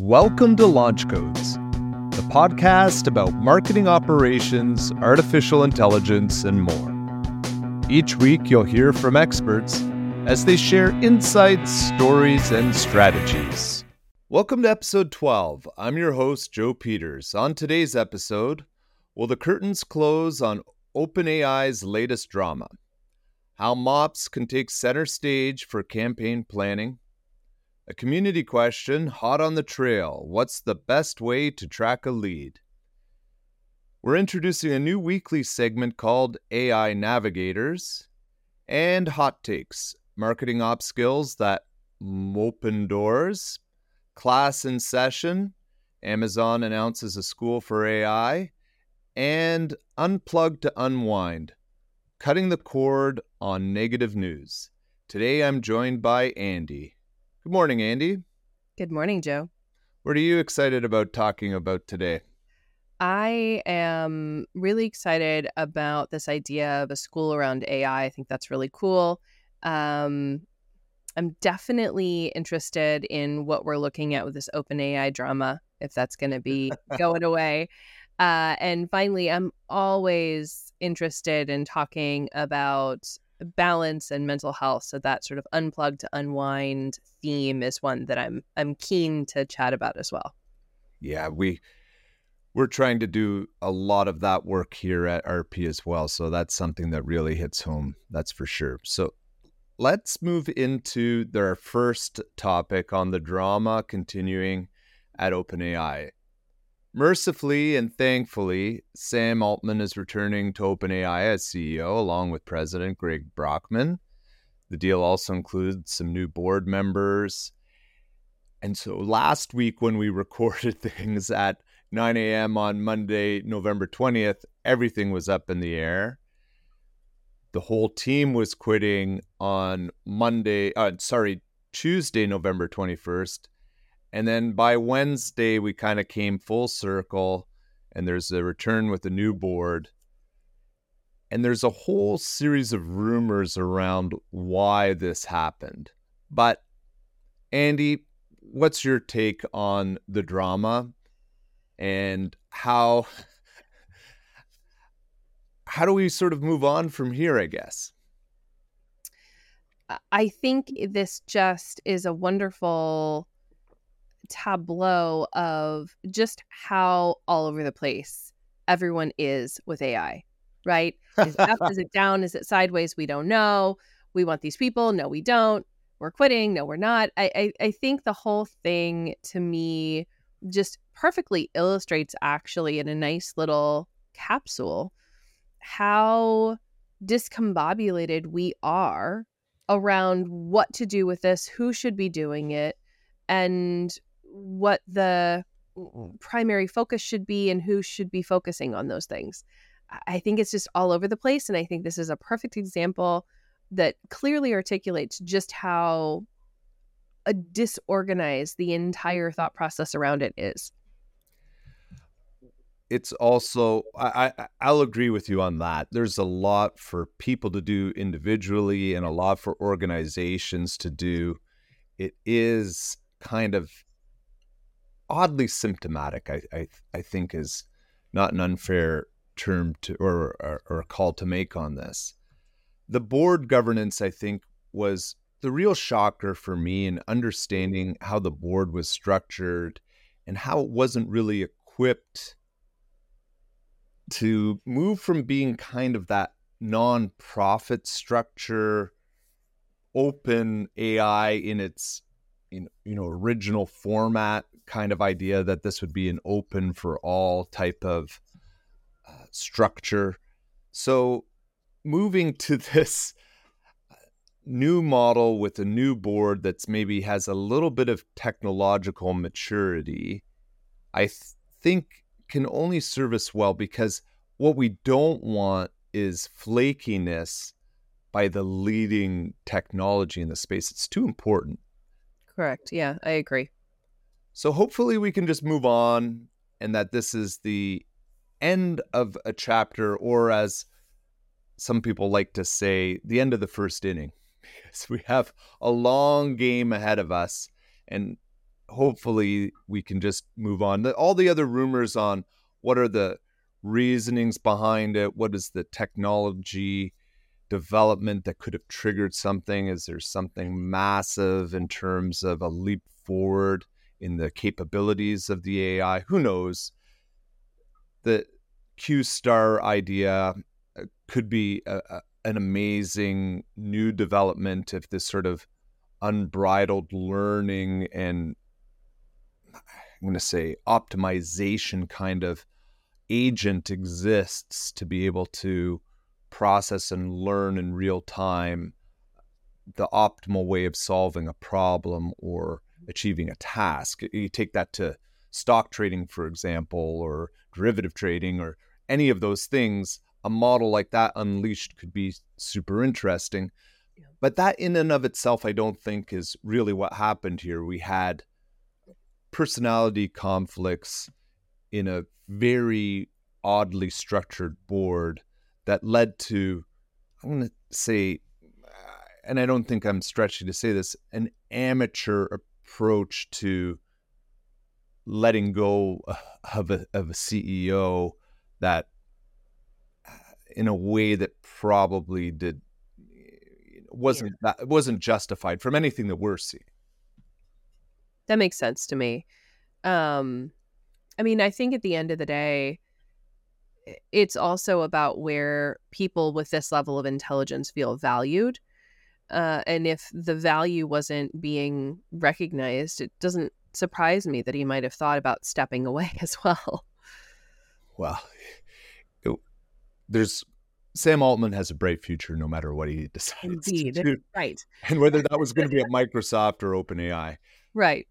Welcome to Launch Codes, the podcast about marketing operations, artificial intelligence, and more. Each week, you'll hear from experts as they share insights, stories, and strategies. Welcome to episode 12. I'm your host, Joe Peters. On today's episode, will the curtains close on OpenAI's latest drama? How MOPS can take center stage for campaign planning a community question hot on the trail What's the best way to track a lead? We're introducing a new weekly segment called AI Navigators and Hot Takes Marketing Ops Skills that open doors, class in session, Amazon announces a school for AI, and Unplug to Unwind, cutting the cord on negative news. Today I'm joined by Andy. Good morning, Andy. Good morning, Joe. What are you excited about talking about today? I am really excited about this idea of a school around AI. I think that's really cool. Um, I'm definitely interested in what we're looking at with this open AI drama, if that's going to be going away. Uh, and finally, I'm always interested in talking about balance and mental health. So that sort of unplug to unwind theme is one that I'm I'm keen to chat about as well. Yeah, we we're trying to do a lot of that work here at RP as well. So that's something that really hits home. That's for sure. So let's move into their first topic on the drama continuing at OpenAI. Mercifully and thankfully, Sam Altman is returning to OpenAI as CEO along with President Greg Brockman. The deal also includes some new board members. And so last week, when we recorded things at 9 a.m. on Monday, November 20th, everything was up in the air. The whole team was quitting on Monday, uh, sorry, Tuesday, November 21st. And then by Wednesday, we kind of came full circle, and there's a return with a new board. And there's a whole series of rumors around why this happened. But, Andy, what's your take on the drama and how how do we sort of move on from here i guess i think this just is a wonderful tableau of just how all over the place everyone is with AI, right? Is it up? is it down? Is it sideways? We don't know. We want these people. No, we don't. We're quitting. No, we're not. I, I, I think the whole thing to me just perfectly illustrates actually in a nice little capsule how discombobulated we are around what to do with this, who should be doing it, and what the primary focus should be and who should be focusing on those things. I think it's just all over the place. And I think this is a perfect example that clearly articulates just how a disorganized the entire thought process around it is. It's also I, I I'll agree with you on that. There's a lot for people to do individually and a lot for organizations to do. It is kind of oddly symptomatic. I, I I think is not an unfair term to or, or or a call to make on this. The board governance, I think, was the real shocker for me in understanding how the board was structured and how it wasn't really equipped to move from being kind of that non-profit structure open ai in its you know original format kind of idea that this would be an open for all type of uh, structure. So, moving to this uh, new model with a new board that's maybe has a little bit of technological maturity, I th- think can only serve us well because what we don't want is flakiness by the leading technology in the space. It's too important. Correct. Yeah, I agree. So hopefully we can just move on and that this is the end of a chapter, or as some people like to say, the end of the first inning. Because we have a long game ahead of us. And hopefully we can just move on. All the other rumors on what are the reasonings behind it, what is the technology development that could have triggered something? Is there something massive in terms of a leap forward in the capabilities of the AI? Who knows? The Q star idea uh, could be a, a, an amazing new development if this sort of unbridled learning and I'm going to say optimization kind of agent exists to be able to process and learn in real time the optimal way of solving a problem or achieving a task. You take that to stock trading, for example, or derivative trading, or any of those things. A model like that unleashed could be super interesting. But that, in and of itself, I don't think is really what happened here. We had personality conflicts in a very oddly structured board that led to, I'm going to say, uh, and I don't think I'm stretching to say this, an amateur approach to letting go of a, of a CEO that, in a way that probably did wasn't yeah. that wasn't justified from anything that we're seeing that makes sense to me. Um, I mean, I think at the end of the day, it's also about where people with this level of intelligence feel valued. Uh, and if the value wasn't being recognized, it doesn't surprise me that he might have thought about stepping away as well. Well, it, there's Sam Altman has a bright future no matter what he decides Indeed. to do. Right. And whether that was going to be at Microsoft or OpenAI. Right.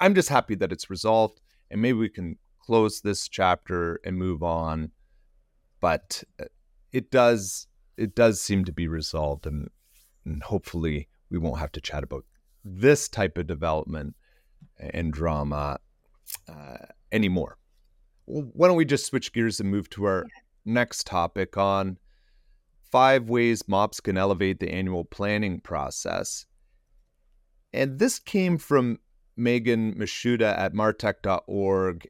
I'm just happy that it's resolved and maybe we can close this chapter and move on. But uh, it does it does seem to be resolved and, and hopefully we won't have to chat about this type of development and drama uh, anymore. Why don't we just switch gears and move to our next topic on five ways MOPS can elevate the annual planning process. And this came from Megan Mashuda at martech.org.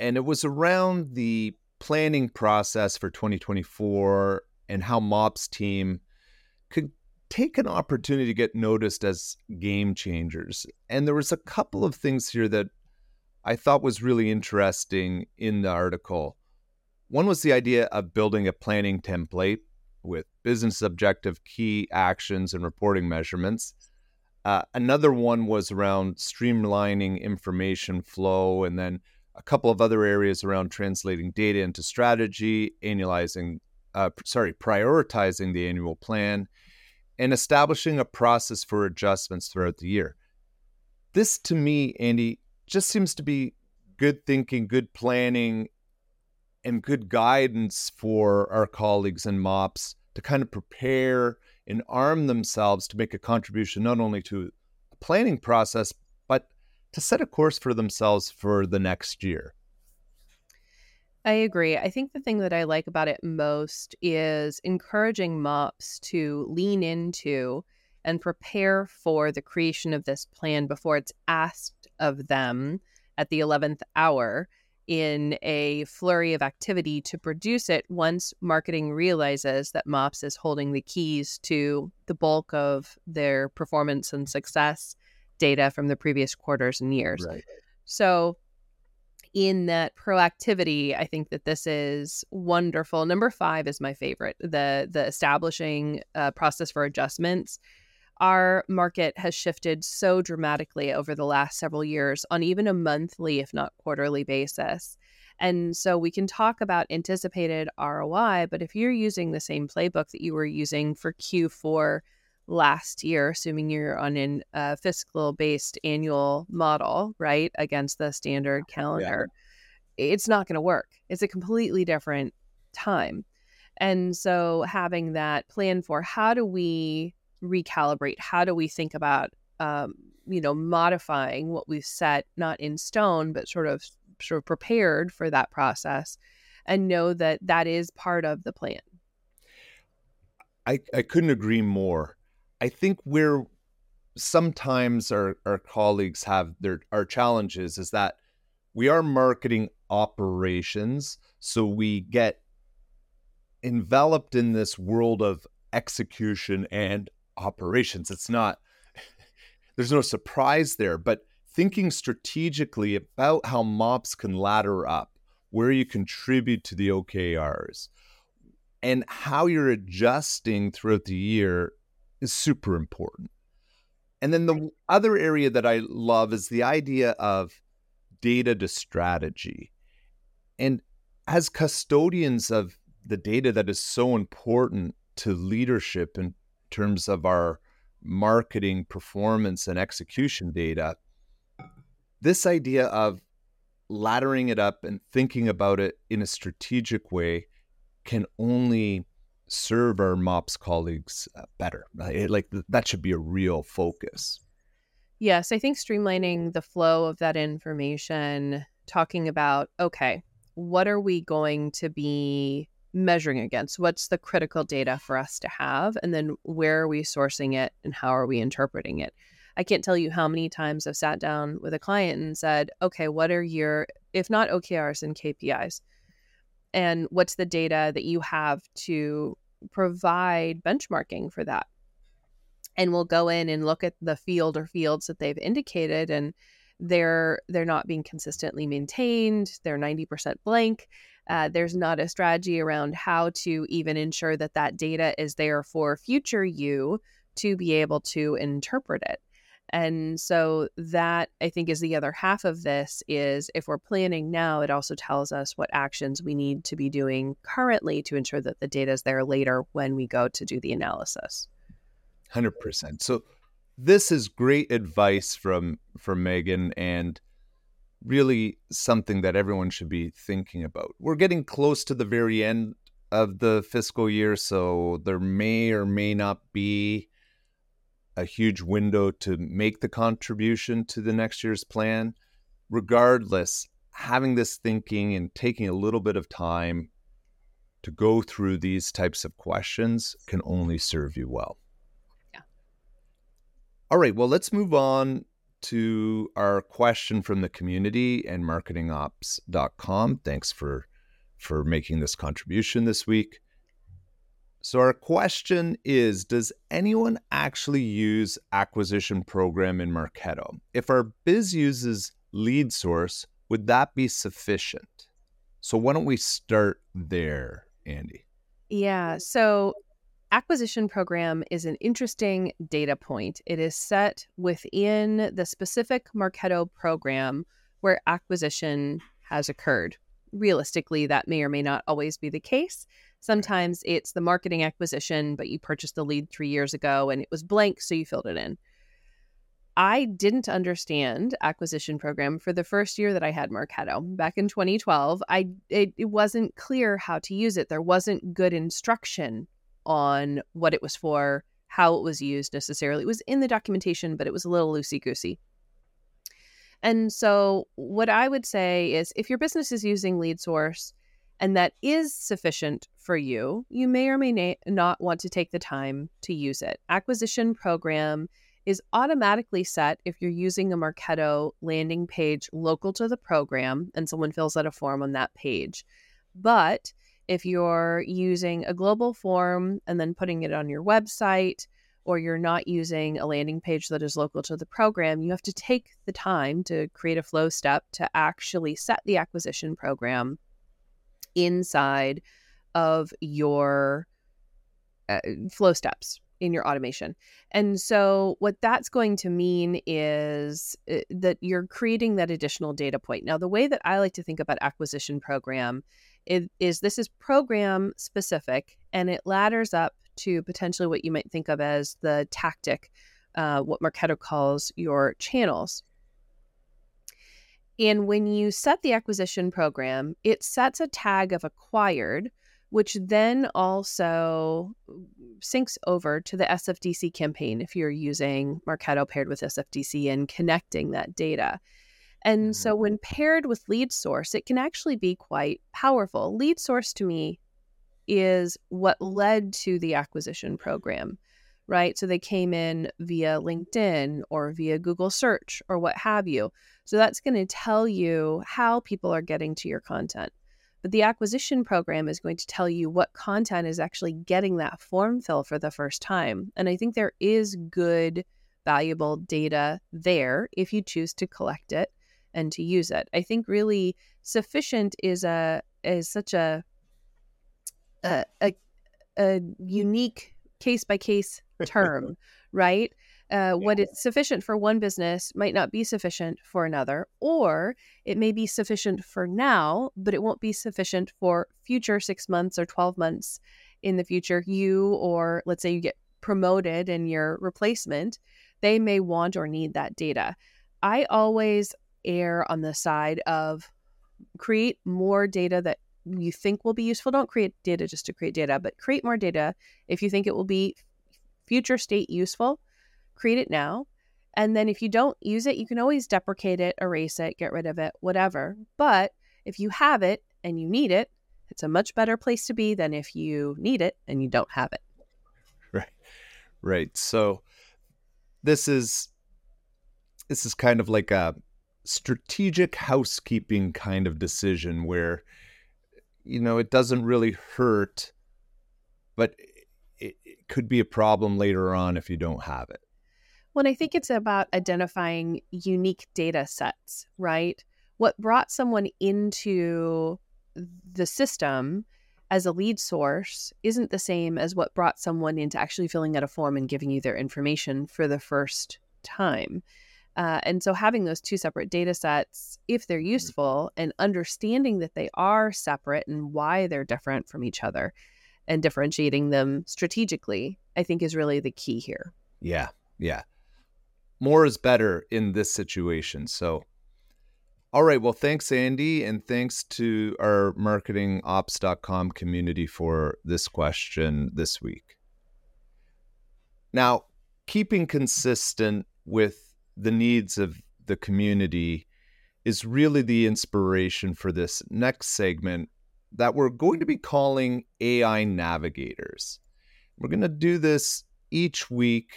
And it was around the planning process for 2024 and how MOPS team could take an opportunity to get noticed as game changers. And there was a couple of things here that I thought was really interesting in the article. One was the idea of building a planning template with business objective key actions and reporting measurements. Uh, another one was around streamlining information flow, and then a couple of other areas around translating data into strategy, annualizing, uh, sorry, prioritizing the annual plan, and establishing a process for adjustments throughout the year. This, to me, Andy, just seems to be good thinking, good planning, and good guidance for our colleagues and MOPS to kind of prepare and arm themselves to make a contribution not only to the planning process, but to set a course for themselves for the next year. I agree. I think the thing that I like about it most is encouraging MOPS to lean into and prepare for the creation of this plan before it's asked of them at the 11th hour in a flurry of activity to produce it once marketing realizes that MOPS is holding the keys to the bulk of their performance and success data from the previous quarters and years. Right. So, in that proactivity, I think that this is wonderful. Number five is my favorite the the establishing uh, process for adjustments our market has shifted so dramatically over the last several years on even a monthly, if not quarterly basis. And so we can talk about anticipated ROI, but if you're using the same playbook that you were using for Q4 last year, assuming you're on a uh, fiscal based annual model, right, against the standard calendar, yeah. it's not going to work. It's a completely different time. And so having that plan for how do we recalibrate? How do we think about, um, you know, modifying what we've set, not in stone, but sort of sort of prepared for that process, and know that that is part of the plan. I I couldn't agree more. I think where sometimes our, our colleagues have their our challenges is that we are marketing operations so we get enveloped in this world of execution and operations. It's not there's no surprise there but thinking strategically about how mops can ladder up where you contribute to the okrs and how you're adjusting throughout the year is super important and then the other area that I love is the idea of data to strategy. And as custodians of the data that is so important to leadership in terms of our marketing performance and execution data, this idea of laddering it up and thinking about it in a strategic way can only serve our MOPS colleagues uh, better. Like that should be a real focus. Yes, I think streamlining the flow of that information, talking about, okay, what are we going to be measuring against? What's the critical data for us to have? And then where are we sourcing it and how are we interpreting it? I can't tell you how many times I've sat down with a client and said, okay, what are your, if not OKRs and KPIs? And what's the data that you have to provide benchmarking for that. And we'll go in and look at the field or fields that they've indicated and they're they're not being consistently maintained, they're 90% blank. Uh, there's not a strategy around how to even ensure that that data is there for future you to be able to interpret it. And so that I think is the other half of this is if we're planning now, it also tells us what actions we need to be doing currently to ensure that the data is there later when we go to do the analysis. 100%. So this is great advice from from Megan and really something that everyone should be thinking about. We're getting close to the very end of the fiscal year, so there may or may not be a huge window to make the contribution to the next year's plan. Regardless, having this thinking and taking a little bit of time to go through these types of questions can only serve you well. Yeah. All right, well, let's move on to our question from the community and marketingops.com. Thanks for for making this contribution this week. So, our question is Does anyone actually use acquisition program in Marketo? If our biz uses lead source, would that be sufficient? So, why don't we start there, Andy? Yeah. So, acquisition program is an interesting data point. It is set within the specific Marketo program where acquisition has occurred. Realistically, that may or may not always be the case. Sometimes it's the marketing acquisition, but you purchased the lead three years ago and it was blank, so you filled it in. I didn't understand acquisition program for the first year that I had Marketo back in 2012. I it, it wasn't clear how to use it. There wasn't good instruction on what it was for, how it was used necessarily. It was in the documentation, but it was a little loosey goosey. And so, what I would say is if your business is using lead source, and that is sufficient for you, you may or may na- not want to take the time to use it. Acquisition program is automatically set if you're using a Marketo landing page local to the program and someone fills out a form on that page. But if you're using a global form and then putting it on your website, or you're not using a landing page that is local to the program, you have to take the time to create a flow step to actually set the acquisition program inside of your uh, flow steps in your automation. And so, what that's going to mean is uh, that you're creating that additional data point. Now, the way that I like to think about acquisition program is, is this is program specific and it ladders up to potentially what you might think of as the tactic, uh, what Marketo calls your channels. And when you set the acquisition program, it sets a tag of acquired, which then also syncs over to the SFDC campaign if you're using Marketo paired with SFDC and connecting that data. And mm-hmm. so when paired with lead source, it can actually be quite powerful. Lead source to me is what led to the acquisition program right? So they came in via LinkedIn or via Google search or what have you. So that's going to tell you how people are getting to your content. But the acquisition program is going to tell you what content is actually getting that form fill for the first time. And I think there is good, valuable data there if you choose to collect it and to use it. I think really sufficient is a is such a a, a, a unique case by case term, right? Uh, what is sufficient for one business might not be sufficient for another, or it may be sufficient for now, but it won't be sufficient for future six months or 12 months in the future. You, or let's say you get promoted and your replacement, they may want or need that data. I always err on the side of create more data that you think will be useful. Don't create data just to create data, but create more data if you think it will be future state useful create it now. And then if you don't use it, you can always deprecate it, erase it, get rid of it, whatever. But if you have it and you need it, it's a much better place to be than if you need it and you don't have it. Right. Right. So this is this is kind of like a strategic housekeeping kind of decision where you know it doesn't really hurt but could be a problem later on if you don't have it well, I think it's about identifying unique data sets, right? What brought someone into the system as a lead source isn't the same as what brought someone into actually filling out a form and giving you their information for the first time. Uh, and so having those two separate data sets, if they're mm-hmm. useful, and understanding that they are separate and why they're different from each other and differentiating them strategically, I think is really the key here. Yeah. Yeah more is better in this situation. So, all right. Well, thanks, Andy. And thanks to our marketingops.com community for this question this week. Now, keeping consistent with the needs of the community is really the inspiration for this next segment that we're going to be calling AI Navigators. We're going to do this each week.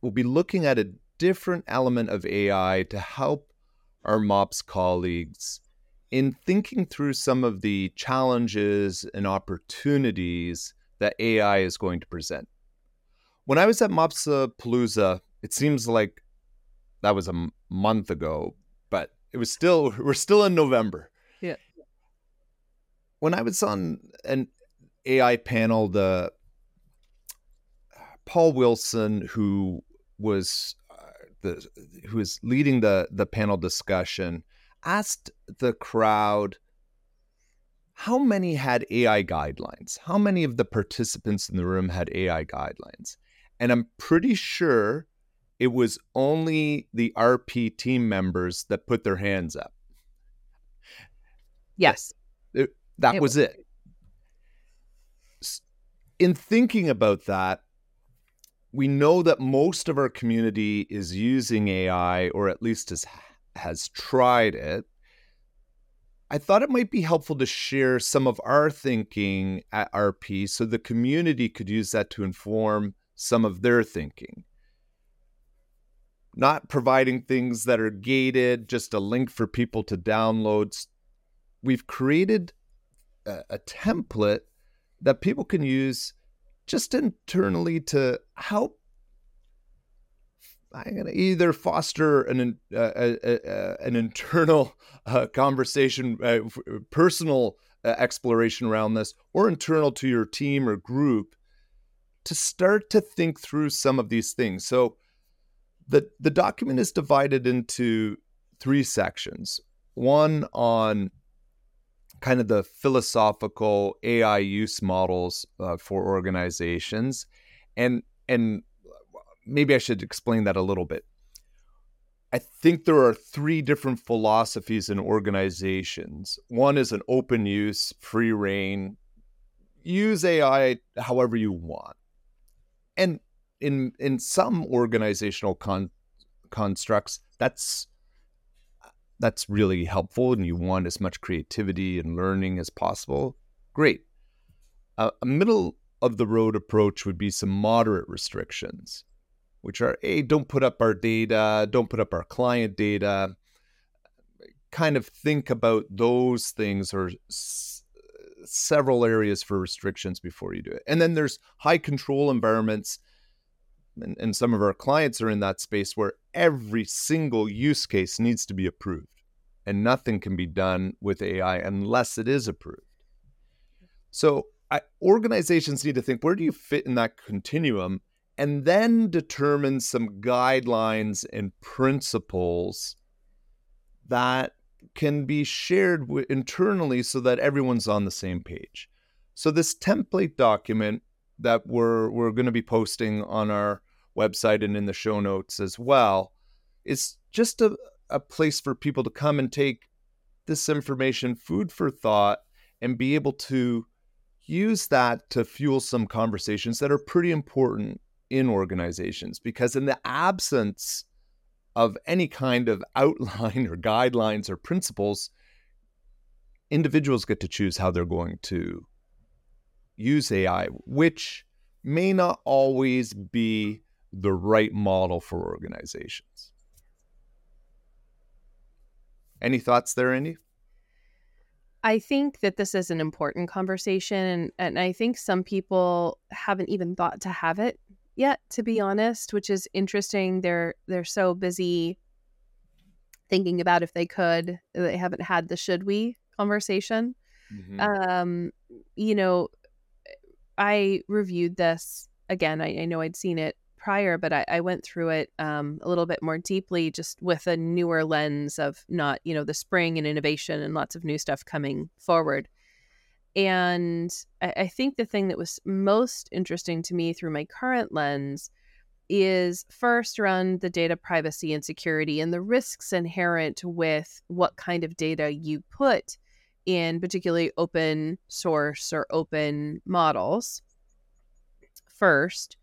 We'll be looking at a different element of AI to help our MOPS colleagues in thinking through some of the challenges and opportunities that AI is going to present. When I was at MOps-Apalooza, it seems like that was a m- month ago, but it was still, we're still in November. When I was on an AI panel, the Paul Wilson, who was uh, the who is leading the the panel discussion asked the crowd how many had AI guidelines? How many of the participants in the room had AI guidelines? And I'm pretty sure it was only the RP team members that put their hands up. Yes. It, that it was, was it. In thinking about that, we know that most of our community is using AI or at least has, has tried it. I thought it might be helpful to share some of our thinking at RP so the community could use that to inform some of their thinking. Not providing things that are gated, just a link for people to download. We've created a, template that people can use just internally to help I'm going to either foster an uh, an internal uh, conversation, uh, personal uh, exploration around this, or internal to your team or group to start to think through some of these things. So the the document is divided into three sections. One on kind of the philosophical AI use models uh, for organizations, and and maybe I should explain that a little bit. I think there are three different philosophies in organizations. One is an open use, free reign, use AI however you want. And in in some organizational con- constructs, that's that's really helpful and you want as much creativity and learning as possible, great. Uh, a middle of the road approach would be some moderate restrictions, which are a don't put up our data, don't put up our client data. Kind of think about those things or s- several areas for restrictions before you do it. And then there's high control environments. And, and some of our clients are in that space where every single use case needs to be approved and nothing can be done with AI unless it is approved. So I, organizations need to think where do you fit in that continuum and then determine some guidelines and principles that can be shared w- internally so that everyone's on the same page. So this template document that we're we're going to be posting on our website and in the show notes as well is just a, a place for people to come and take this information, food for thought, and be able to use that to fuel some conversations that are pretty important in organizations. Because in the absence of any kind of outline or guidelines or principles, individuals get to choose how they're going to use AI, which may not always be the right model for organizations. Any thoughts there, Andy? I think that this is an important conversation, and, and I think some people haven't even thought to have it yet, to be honest, which is interesting. They're they're so busy thinking about if they could, they haven't had the should we conversation. Mm-hmm. Um, you know, I reviewed this again. I, I know I'd seen it prior, but I, I went through it um, a little bit more deeply, just with a newer lens of not, you know, the spring and innovation and lots of new stuff coming forward. And I, I think the thing that was most interesting to me through my current lens is first around the data privacy and security and the risks inherent with what kind of data you put in particularly open source or open models first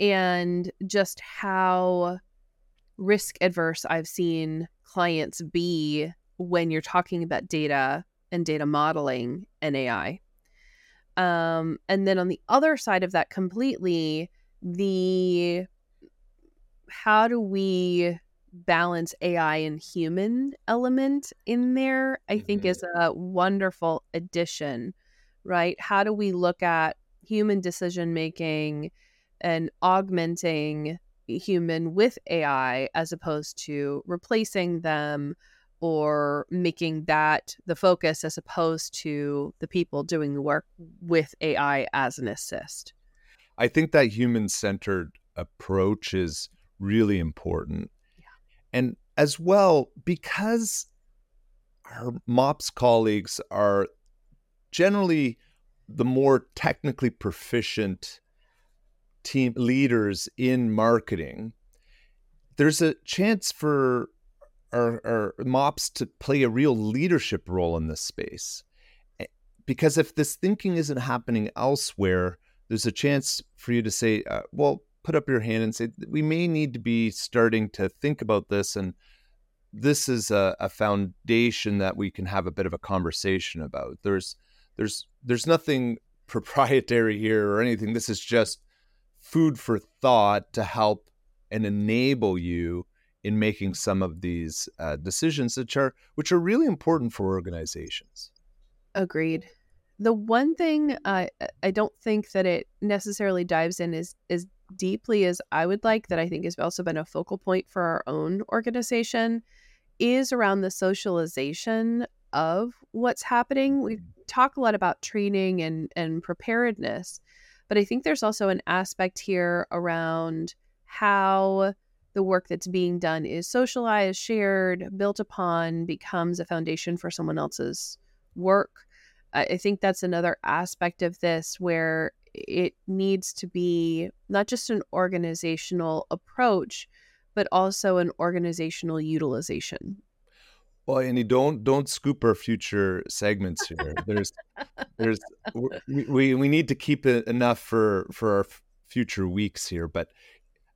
and just how risk adverse I've seen clients be when you're talking about data and data modeling and AI. Um, and then on the other side of that, completely, the how do we balance AI and human element in there, I think mm-hmm. is a wonderful addition, right? How do we look at human decision making? And augmenting human with AI as opposed to replacing them or making that the focus as opposed to the people doing the work with AI as an assist. I think that human centered approach is really important. Yeah. And as well, because our MOPS colleagues are generally the more technically proficient team leaders in marketing, there's a chance for our, our MOPS to play a real leadership role in this space. Eh, because if this thinking isn't happening elsewhere, there's a chance for you to say, uh, well, put up your hand and say, we may need to be starting to think about this. And this is a, a foundation that we can have a bit of a conversation about. There's, there's, there's nothing proprietary here or anything. This is just food for thought to help and enable you in making some of these uh, decisions which are which are really important for organizations. Agreed. The one thing uh, i don't think that it necessarily dives in as as deeply as i would like that i think has also been a focal point for our own organization is around the socialization of what's happening. We mm-hmm. talk a lot about training and and preparedness but I think there's also an aspect here around how the work that's being done is socialized, shared, built upon, becomes a foundation for someone else's work. I think that's another aspect of this where it needs to be not just an organizational approach, but also an organizational utilization well, Andy, don't don't scoop our future segments here. There's there's we, we need to keep it enough for for our future weeks here, but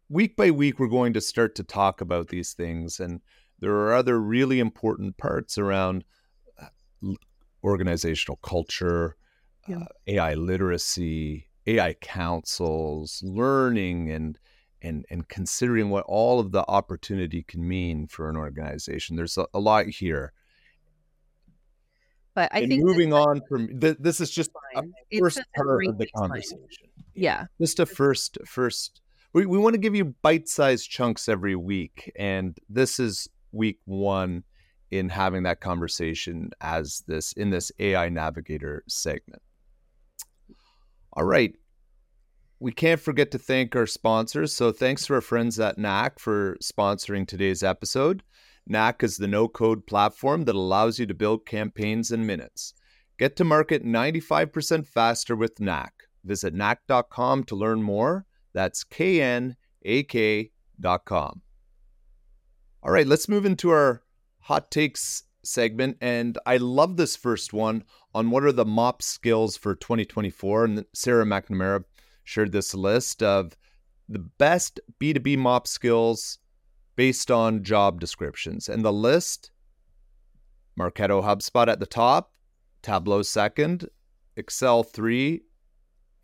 week by week we're going to start to talk about these things and there are other really important parts around uh, organizational culture, yeah. uh, AI literacy, AI councils, learning and and and considering what all of the opportunity can mean for an organization. There's a, a lot here. But I and think moving on from th- this is just first part of the conversation. yeah. Just a first first. We we want to give you bite-sized chunks every week, and this is week one in having that conversation as this in this AI Navigator segment. All right. We can't forget to thank our sponsors. So thanks to our friends at Knak for sponsoring today's episode. Knak is the no code platform that allows you to build campaigns in minutes. Get to market 95% faster with Knak. Visit knak.com to learn more. That's K-N-A-K dot com. All right, let's move into our hot takes segment. And I love this first one on what are the MOP skills for 2024. And Sarah McNamara shared this list of the best B2B MOP skills based on job descriptions. And the list Marketo HubSpot at the top, Tableau second, Excel three,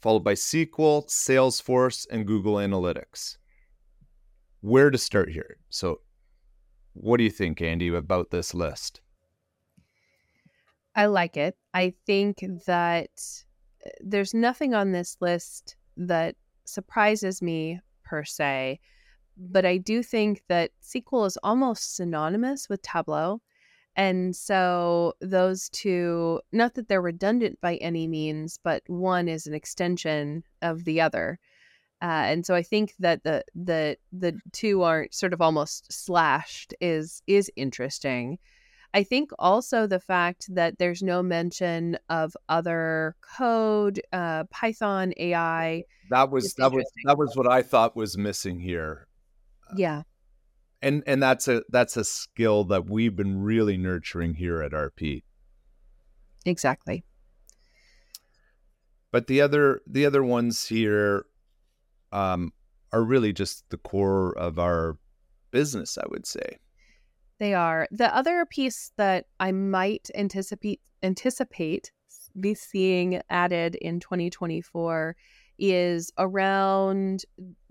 followed by SQL, Salesforce, and Google Analytics. Where to start here? So, what do you think, Andy, about this list? I like it. I think that uh, there's nothing on this list that surprises me per se, but I do think that SQL is almost synonymous with Tableau. And so those two, not that they're redundant by any means, but one is an extension of the other. Uh, and so I think that the the the two aren't sort of almost slashed is is interesting. I think also the fact that there's no mention of other code, uh, Python, AI. That was that was that was what I thought was missing here. Yeah, And and that's a that's a skill that we've been really nurturing here at RP. exactly. But the other the other ones here um are really just the core of our business, I would say. They are. The other piece that I might anticipate anticipate be seeing added in 2024 is around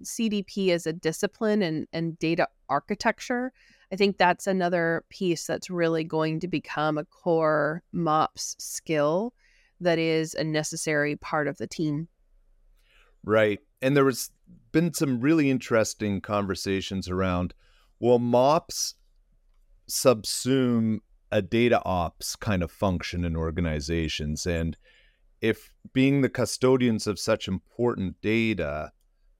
CDP as a discipline and, and data architecture. I think that's another piece that's really going to become a core MOPS skill that is a necessary part of the team. Right. And there was been some really interesting conversations around will MOPS subsume a data ops kind of function in organizations and if being the custodians of such important data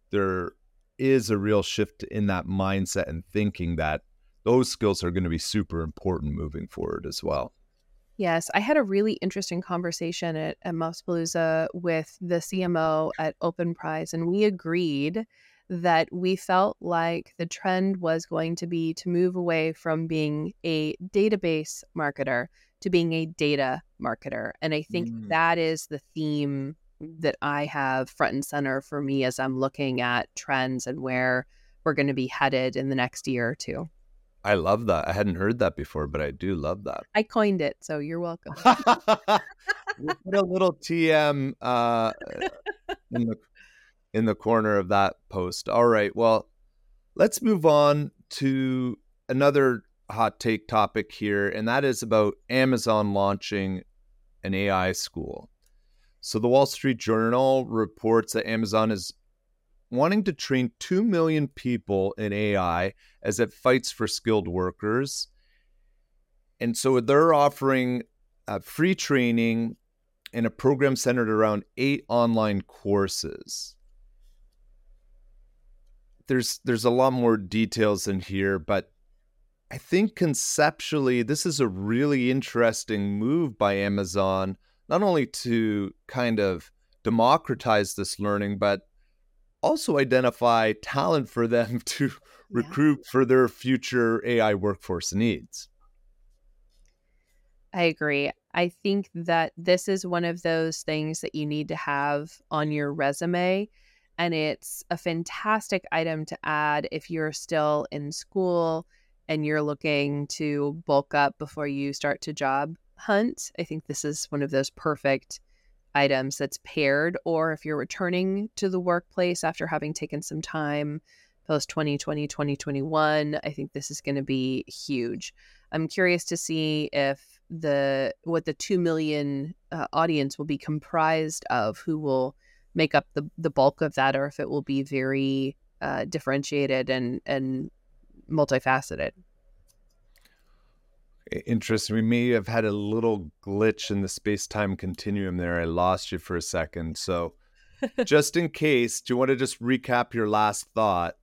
there is a real shift in that mindset and thinking that those skills are going to be super important moving forward as well. Yes, I had a really interesting conversation at, at with the CMO at Openprise, and we agreed that we felt like the trend was going to be to move away from being a database marketer to being a data marketer. And I think Mm. that is the theme that I have front and center for me as I'm looking at trends and where we're going to be headed in the next year or two. I love that. I hadn't heard that before, but I do love that. I coined it, so you're welcome. we'll put a little TM uh, in the in the corner of that post. All right. Well, let's move on to another hot take topic here, and that is about Amazon launching an AI school. So the Wall Street Journal reports that Amazon is wanting to train 2 million people in AI as it fights for skilled workers. And so they're offering uh, free training and a program centered around eight online courses. There's there's a lot more details in here, but I think conceptually this is a really interesting move by Amazon, not only to kind of democratize this learning, but also identify talent for them to recruit for their future AI workforce needs. I agree. I think that this is one of those things that you need to have on your resume. And it's a fantastic item to add if you're still in school and you're looking to bulk up before you start to job hunt. I think this is one of those perfect items that's paired, or if you're returning to the workplace after having taken some time post 2020, 2021, I think this is going to be huge. I'm curious to see if the what the 2 million uh, audience will be comprised of who will make up the the bulk of that or if it will be very uh, differentiated and and multifaceted Interesting. We may have had a little glitch in the space time continuum there. I lost you for a second. So, just in case, do you want to just recap your last thought?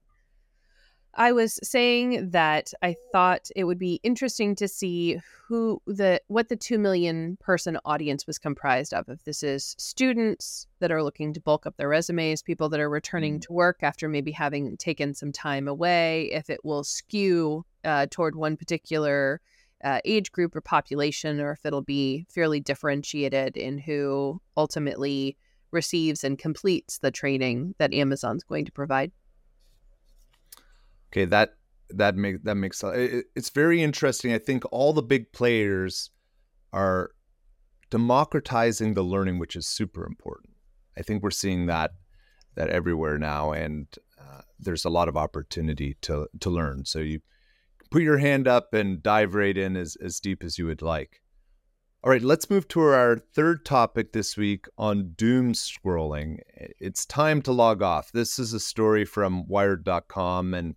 I was saying that I thought it would be interesting to see who the what the 2 million person audience was comprised of. If this is students that are looking to bulk up their resumes, people that are returning mm. to work after maybe having taken some time away, if it will skew uh, toward one particular uh, age group or population, or if it'll be fairly differentiated in who ultimately receives and completes the training that Amazon's going to provide. Okay, that that make that makes it, it's very interesting. I think all the big players are democratizing the learning, which is super important. I think we're seeing that that everywhere now, and uh, there's a lot of opportunity to to learn. So you put your hand up and dive right in as as deep as you would like. All right, let's move to our third topic this week on doom scrolling. It's time to log off. This is a story from Wired.com and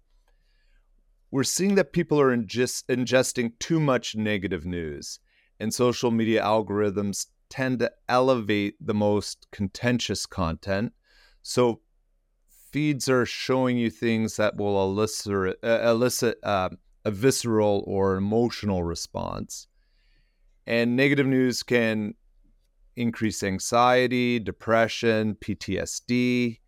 we're seeing that people are ingest, ingesting too much negative news, and social media algorithms tend to elevate the most contentious content. So feeds are showing you things that will elicit, uh, elicit uh, a visceral or emotional response. And negative news can increase anxiety, depression, PTSD,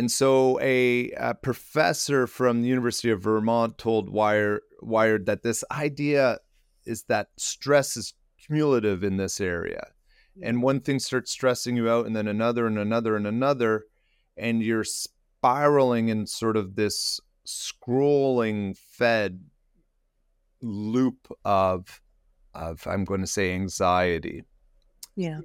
and so a, a, professor from the University of Vermont told Wired, Wired that this idea is that stress is cumulative in this area. And mm. one thing starts stressing you out, and then another, and another, and another. And you're spiraling in sort of this scrolling fed loop of, of I'm going to say, anxiety. Yeah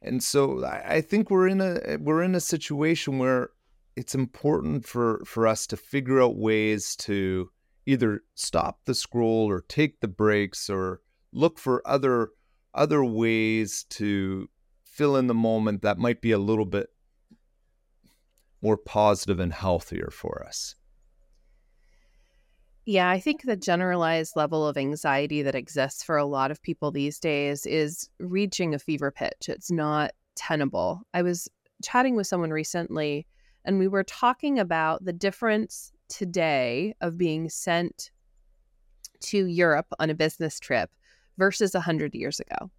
and so I think we're in a we're in a situation where it's important for for us to figure out ways to either stop the scroll or take the breaks or look for other other ways to fill in the moment that might be a little bit more positive and healthier for us. Yeah, I think the generalized level of anxiety that exists for a lot of people these days is reaching a fever pitch. It's not tenable. I was chatting with someone recently and we were talking about the difference today of being sent to Europe on a business trip versus 100 years ago.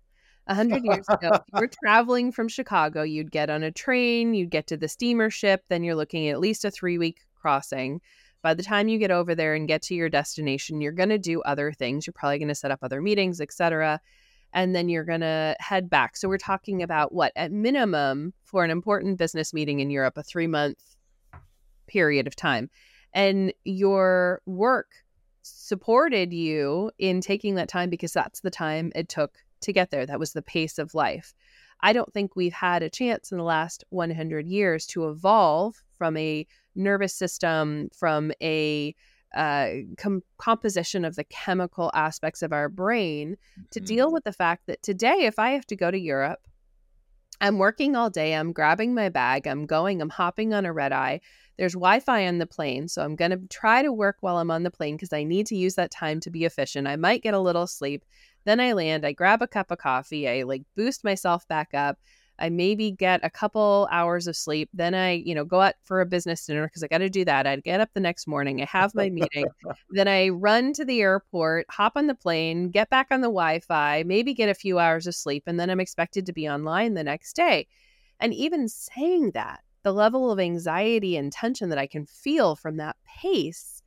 100 years ago, if you were traveling from Chicago, you'd get on a train, you'd get to the steamer ship, then you're looking at at least a three week crossing. By the time you get over there and get to your destination, you're going to do other things. You're probably going to set up other meetings, etc. And then you're going to head back. So we're talking about what, at minimum, for an important business meeting in Europe, a three month period of time. And your work supported you in taking that time because that's the time it took to get there. That was the pace of life. I don't think we've had a chance in the last 100 years to evolve from a nervous system, from a uh, com- composition of the chemical aspects of our brain mm-hmm. to deal with the fact that today, if I have to go to Europe, I'm working all day, I'm grabbing my bag, I'm going, I'm hopping on a red eye. There's Wi Fi on the plane. So I'm going to try to work while I'm on the plane because I need to use that time to be efficient. I might get a little sleep. Then I land, I grab a cup of coffee, I like boost myself back up. I maybe get a couple hours of sleep. Then I, you know, go out for a business dinner because I got to do that. I get up the next morning, I have my meeting. then I run to the airport, hop on the plane, get back on the Wi Fi, maybe get a few hours of sleep. And then I'm expected to be online the next day. And even saying that, the level of anxiety and tension that I can feel from that pace,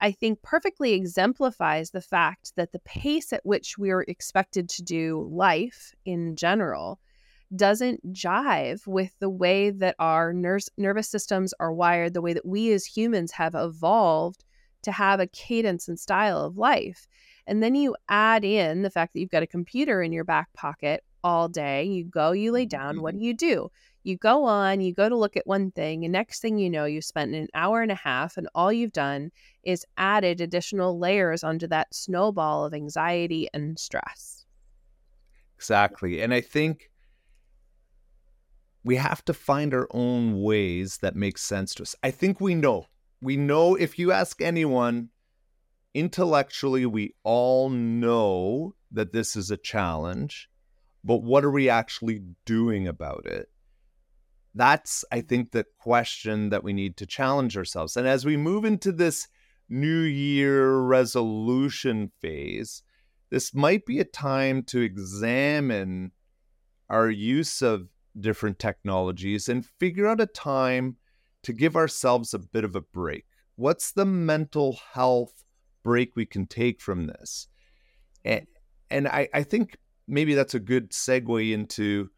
I think perfectly exemplifies the fact that the pace at which we're expected to do life in general doesn't jive with the way that our nerves, nervous systems are wired, the way that we as humans have evolved to have a cadence and style of life. And then you add in the fact that you've got a computer in your back pocket all day. You go, you lay down. What mm-hmm. do you do? You go on, you go to look at one thing, and next thing you know, you spent an hour and a half, and all you've done is added additional layers onto that snowball of anxiety and stress. Exactly. And I think we have to find our own ways that make sense to us. I think we know. We know if you ask anyone, intellectually, we all know that this is a challenge, but what are we actually doing about it? That's, I think, the question that we need to challenge ourselves. And as we move into this New Year resolution phase, this might be a time to examine our use of different technologies and figure out a time to give ourselves a bit of a break. What's the mental health break we can take from this? And, and I, I think maybe that's a good segue into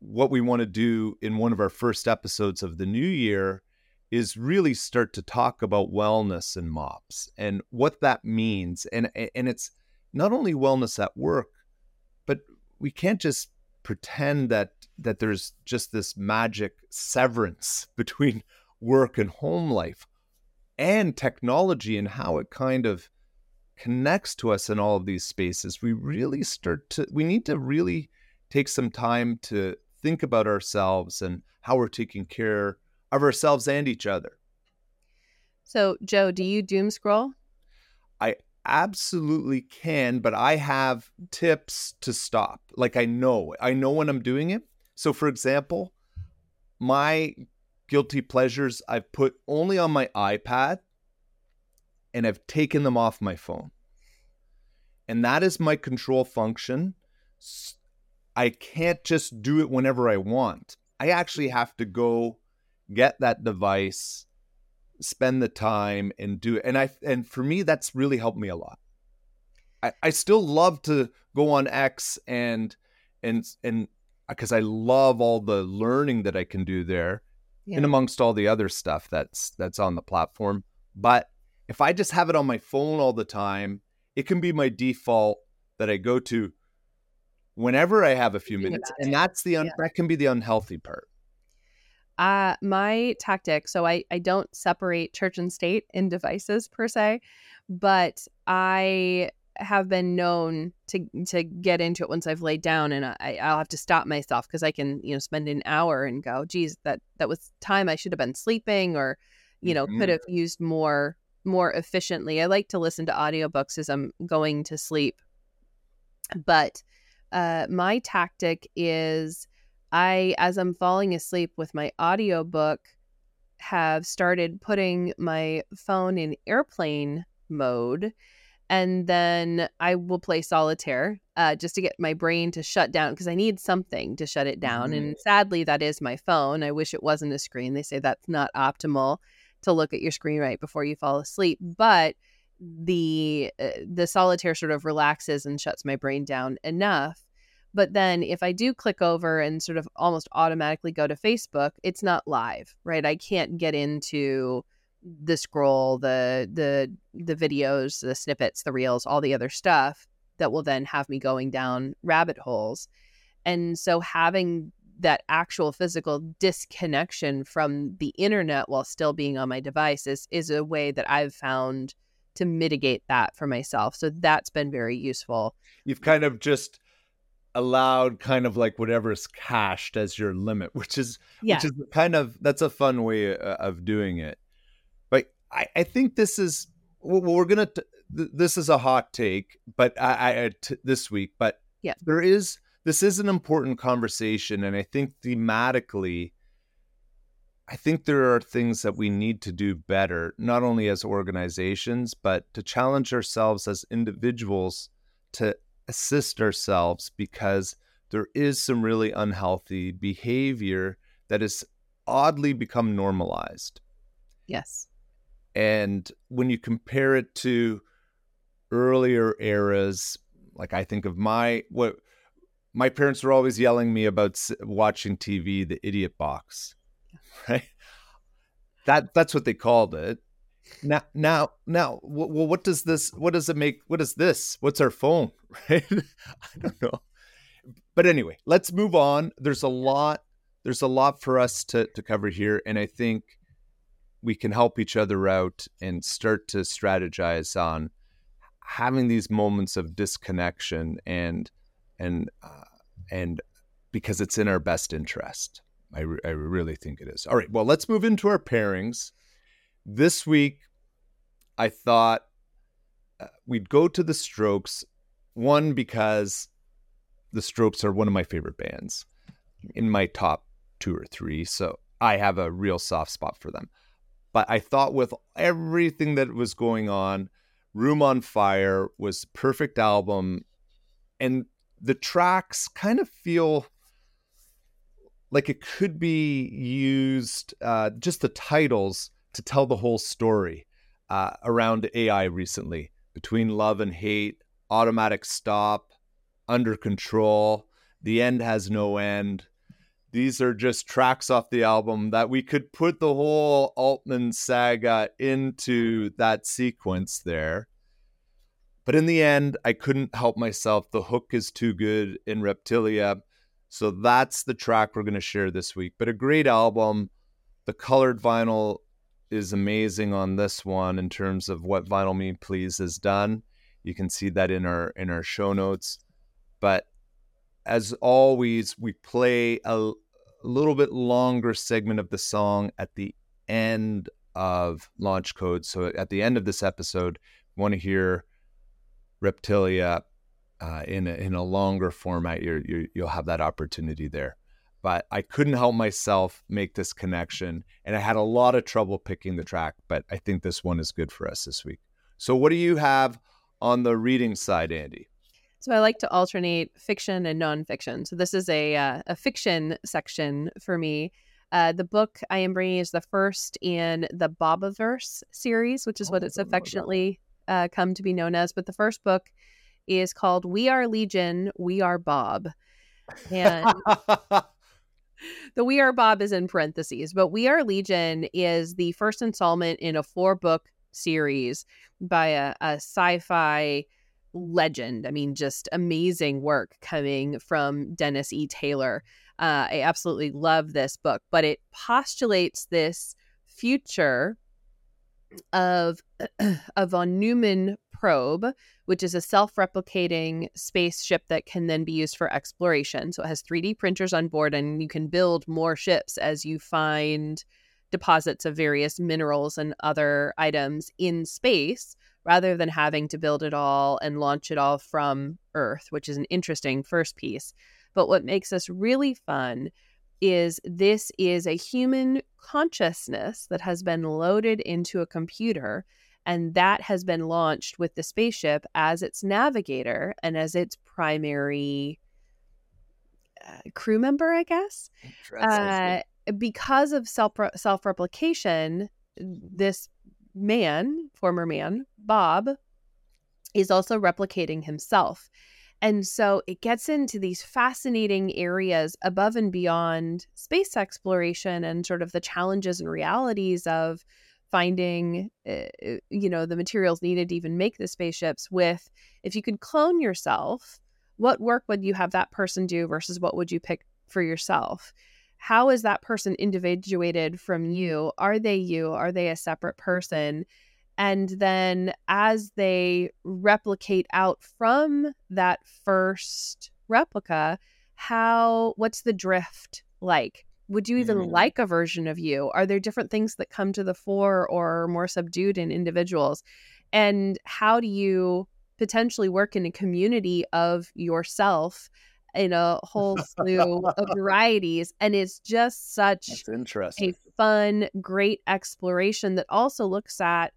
what we want to do in one of our first episodes of the new year is really start to talk about wellness and mops and what that means and and it's not only wellness at work but we can't just pretend that that there's just this magic severance between work and home life and technology and how it kind of connects to us in all of these spaces we really start to we need to really take some time to think about ourselves and how we're taking care of ourselves and each other. So joe do you doom scroll absolutely can but i have tips to stop like i know i know when i'm doing it so for example my guilty pleasures I've put only on my iPad and I've taken them off my phone. And that is my control function. I can't just do it whenever I want. I actually have to go get that device, spend the time and do it. And I and for me that's really helped me a lot. I, I still love to go on X and and and uh, because I love all the learning that I can do there yeah. and amongst all the other stuff that's that's on the platform. But if I just have it on my phone all the time, it can be my default that I go to whenever I have a few minutes, and that's the un- yeah. that can be the unhealthy part. Uh, my tactic, so I, I don't separate church and state in devices per se, but I have been known to to get into it once I've laid down, and I, I'll have to stop myself because I can you know spend an hour and go, geez, that that was time I should have been sleeping, or you know mm-hmm. could have used more more efficiently. I like to listen to audiobooks as I'm going to sleep, but uh, my tactic is I as I'm falling asleep with my audiobook have started putting my phone in airplane mode and then I will play solitaire uh, just to get my brain to shut down because I need something to shut it down. Mm-hmm. And sadly, that is my phone. I wish it wasn't a screen. They say that's not optimal to look at your screen right before you fall asleep, but the uh, the solitaire sort of relaxes and shuts my brain down enough. But then if I do click over and sort of almost automatically go to Facebook, it's not live, right? I can't get into the scroll, the the the videos, the snippets, the reels, all the other stuff that will then have me going down rabbit holes. And so having that actual physical disconnection from the internet while still being on my device is is a way that I've found to mitigate that for myself. So that's been very useful. You've kind of just allowed kind of like whatever's cached as your limit, which is yeah. which is kind of that's a fun way uh, of doing it. But i, I think this is well, we're gonna t- this is a hot take, but I, I t- this week, but yeah, there is this is an important conversation, and I think thematically, I think there are things that we need to do better, not only as organizations, but to challenge ourselves as individuals to assist ourselves because there is some really unhealthy behavior that has oddly become normalized. Yes. And when you compare it to earlier eras, like I think of my what my parents were always yelling me about watching TV, the idiot box, right? That that's what they called it. Now, now, now, well, what does this? What does it make? What is this? What's our phone? Right? I don't know. but anyway, let's move on. There's a lot. There's a lot for us to to cover here, and I think we can help each other out and start to strategize on having these moments of disconnection and and uh, and because it's in our best interest. I, re- I really think it is. All right, well, let's move into our pairings. This week, I thought uh, we'd go to the Strokes. One because the Strokes are one of my favorite bands in my top two or three, so I have a real soft spot for them. But I thought with everything that was going on, Room on Fire was perfect album, and the tracks kind of feel like it could be used uh, just the titles to tell the whole story uh, around AI recently between love and hate, automatic stop, under control, the end has no end. These are just tracks off the album that we could put the whole Altman saga into that sequence there. But in the end, I couldn't help myself. The hook is too good in Reptilia. So that's the track we're going to share this week. But a great album. The colored vinyl is amazing on this one in terms of what Vinyl Me Please has done. You can see that in our in our show notes. But as always, we play a, little bit longer segment of the song at the end of launch code. So at the end of this episode, want to hear Reptilia uh, in a, in a longer format, you're, you're, you'll have that opportunity there. But I couldn't help myself make this connection, and I had a lot of trouble picking the track. But I think this one is good for us this week. So, what do you have on the reading side, Andy? So I like to alternate fiction and nonfiction. So this is a uh, a fiction section for me. Uh, the book I am bringing is the first in the Bobiverse series, which is what it's affectionately uh, come to be known as. But the first book is called We Are Legion, We Are Bob. And the We Are Bob is in parentheses, but We Are Legion is the first installment in a four book series by a, a sci fi legend. I mean, just amazing work coming from Dennis E. Taylor. Uh, I absolutely love this book, but it postulates this future of a von Neumann probe, which is a self replicating spaceship that can then be used for exploration. So it has 3D printers on board, and you can build more ships as you find deposits of various minerals and other items in space rather than having to build it all and launch it all from Earth, which is an interesting first piece. But what makes this really fun is this is a human consciousness that has been loaded into a computer and that has been launched with the spaceship as its navigator and as its primary uh, crew member i guess. Uh, because of self self replication this man former man bob is also replicating himself. And so it gets into these fascinating areas above and beyond space exploration and sort of the challenges and realities of finding uh, you know the materials needed to even make the spaceships with if you could clone yourself what work would you have that person do versus what would you pick for yourself? How is that person individuated from you? Are they you? Are they a separate person? And then as they replicate out from that first replica how what's the drift like would you even mm-hmm. like a version of you are there different things that come to the fore or more subdued in individuals and how do you potentially work in a community of yourself in a whole slew of varieties and it's just such That's interesting. a fun great exploration that also looks at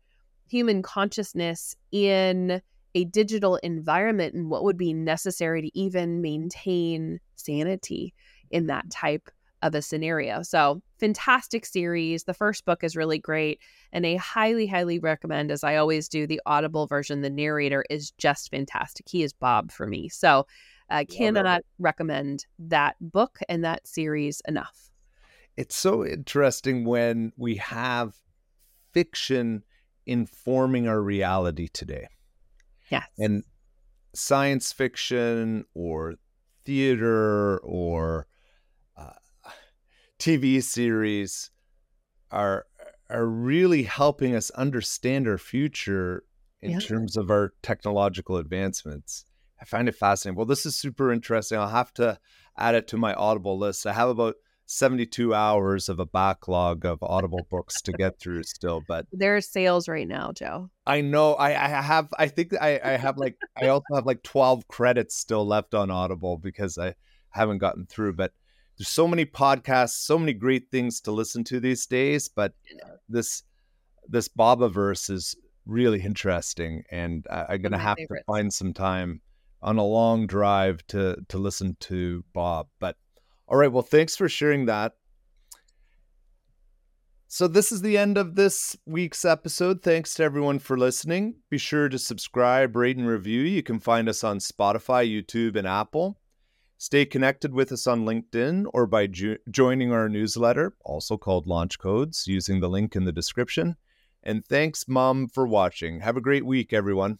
human consciousness in a digital environment and what would be necessary to even maintain sanity in that type of a scenario. So, fantastic series. The first book is really great, and I highly, highly recommend, as I always do, the Audible version. The narrator is just fantastic. He is Bob for me. So, I cannot recommend that book and that series enough. It's so interesting when we have fiction informing our reality today. Yes. And science fiction or theater or uh, TV series are are really helping us understand our future in yeah. terms of our technological advancements. I find it fascinating. Well, this is super interesting. I'll have to add it to my Audible list. I have about 72 hours of a backlog of Audible books to get through still, but there are sales right now, Joe. I know. I, I have. I think I, I have like. I also have like 12 credits still left on Audible because I haven't gotten through. But there's so many podcasts, so many great things to listen to these days. But uh, this this Bobiverse is really interesting, and I, I'm gonna have favorites. to find some time on a long drive to to listen to Bob. But all right, well, thanks for sharing that. So, this is the end of this week's episode. Thanks to everyone for listening. Be sure to subscribe, rate, and review. You can find us on Spotify, YouTube, and Apple. Stay connected with us on LinkedIn or by jo- joining our newsletter, also called Launch Codes, using the link in the description. And thanks, Mom, for watching. Have a great week, everyone.